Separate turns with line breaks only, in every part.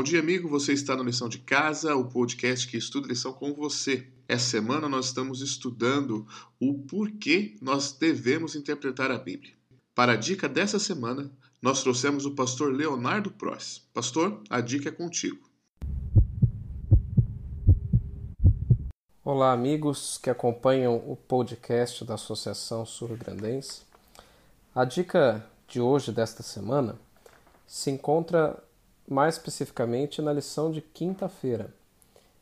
Bom dia, amigo. Você está na lição de casa, o podcast que estuda lição com você. Essa semana nós estamos estudando o porquê nós devemos interpretar a Bíblia. Para a dica dessa semana, nós trouxemos o pastor Leonardo Pross. Pastor, a dica é contigo.
Olá, amigos que acompanham o podcast da Associação Sul-Grandense. A dica de hoje, desta semana, se encontra mais especificamente na lição de quinta-feira,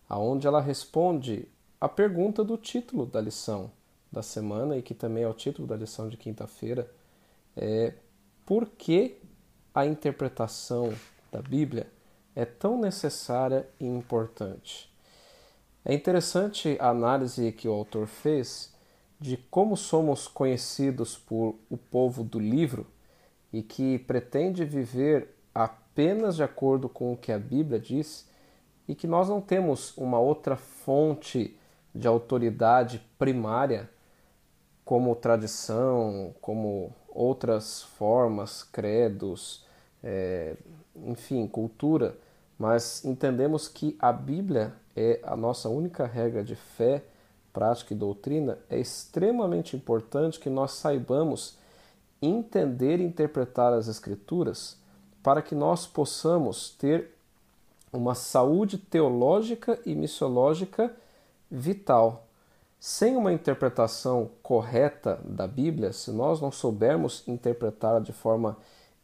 aonde ela responde a pergunta do título da lição da semana e que também é o título da lição de quinta-feira, é por que a interpretação da Bíblia é tão necessária e importante. É interessante a análise que o autor fez de como somos conhecidos por o povo do livro e que pretende viver apenas de acordo com o que a Bíblia diz e que nós não temos uma outra fonte de autoridade primária como tradição, como outras formas, credos, é, enfim, cultura, mas entendemos que a Bíblia é a nossa única regra de fé, prática e doutrina, é extremamente importante que nós saibamos entender e interpretar as Escrituras para que nós possamos ter uma saúde teológica e missiológica vital. Sem uma interpretação correta da Bíblia, se nós não soubermos interpretá-la de forma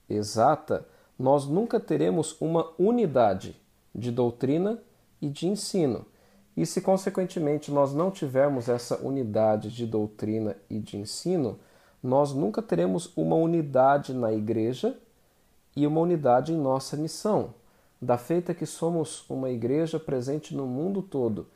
exata, nós nunca teremos uma unidade de doutrina e de ensino. E se, consequentemente, nós não tivermos essa unidade de doutrina e de ensino, nós nunca teremos uma unidade na igreja e uma unidade em nossa missão, da feita que somos uma igreja presente no mundo todo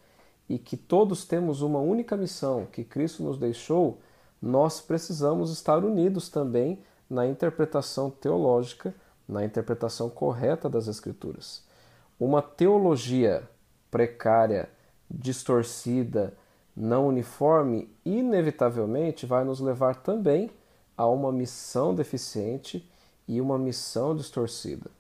e que todos temos uma única missão que Cristo nos deixou, nós precisamos estar unidos também na interpretação teológica, na interpretação correta das Escrituras. Uma teologia precária, distorcida, não uniforme, inevitavelmente vai nos levar também a uma missão deficiente e uma missão distorcida.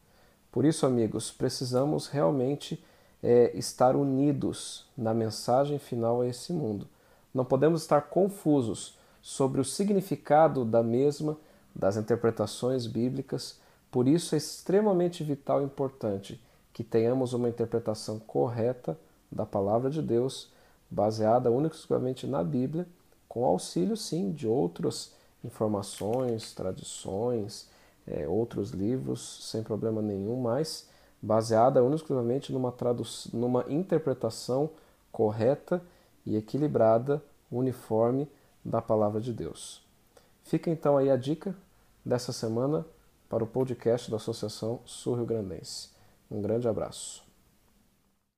Por isso, amigos, precisamos realmente é, estar unidos na mensagem final a esse mundo. Não podemos estar confusos sobre o significado da mesma, das interpretações bíblicas, por isso é extremamente vital e importante que tenhamos uma interpretação correta da palavra de Deus, baseada única e exclusivamente na Bíblia, com auxílio, sim, de outras informações, tradições, é, outros livros sem problema nenhum, mas baseada exclusivamente numa, numa interpretação correta e equilibrada, uniforme da palavra de Deus. Fica então aí a dica dessa semana para o podcast da Associação Sul Rio Grandense. Um grande abraço.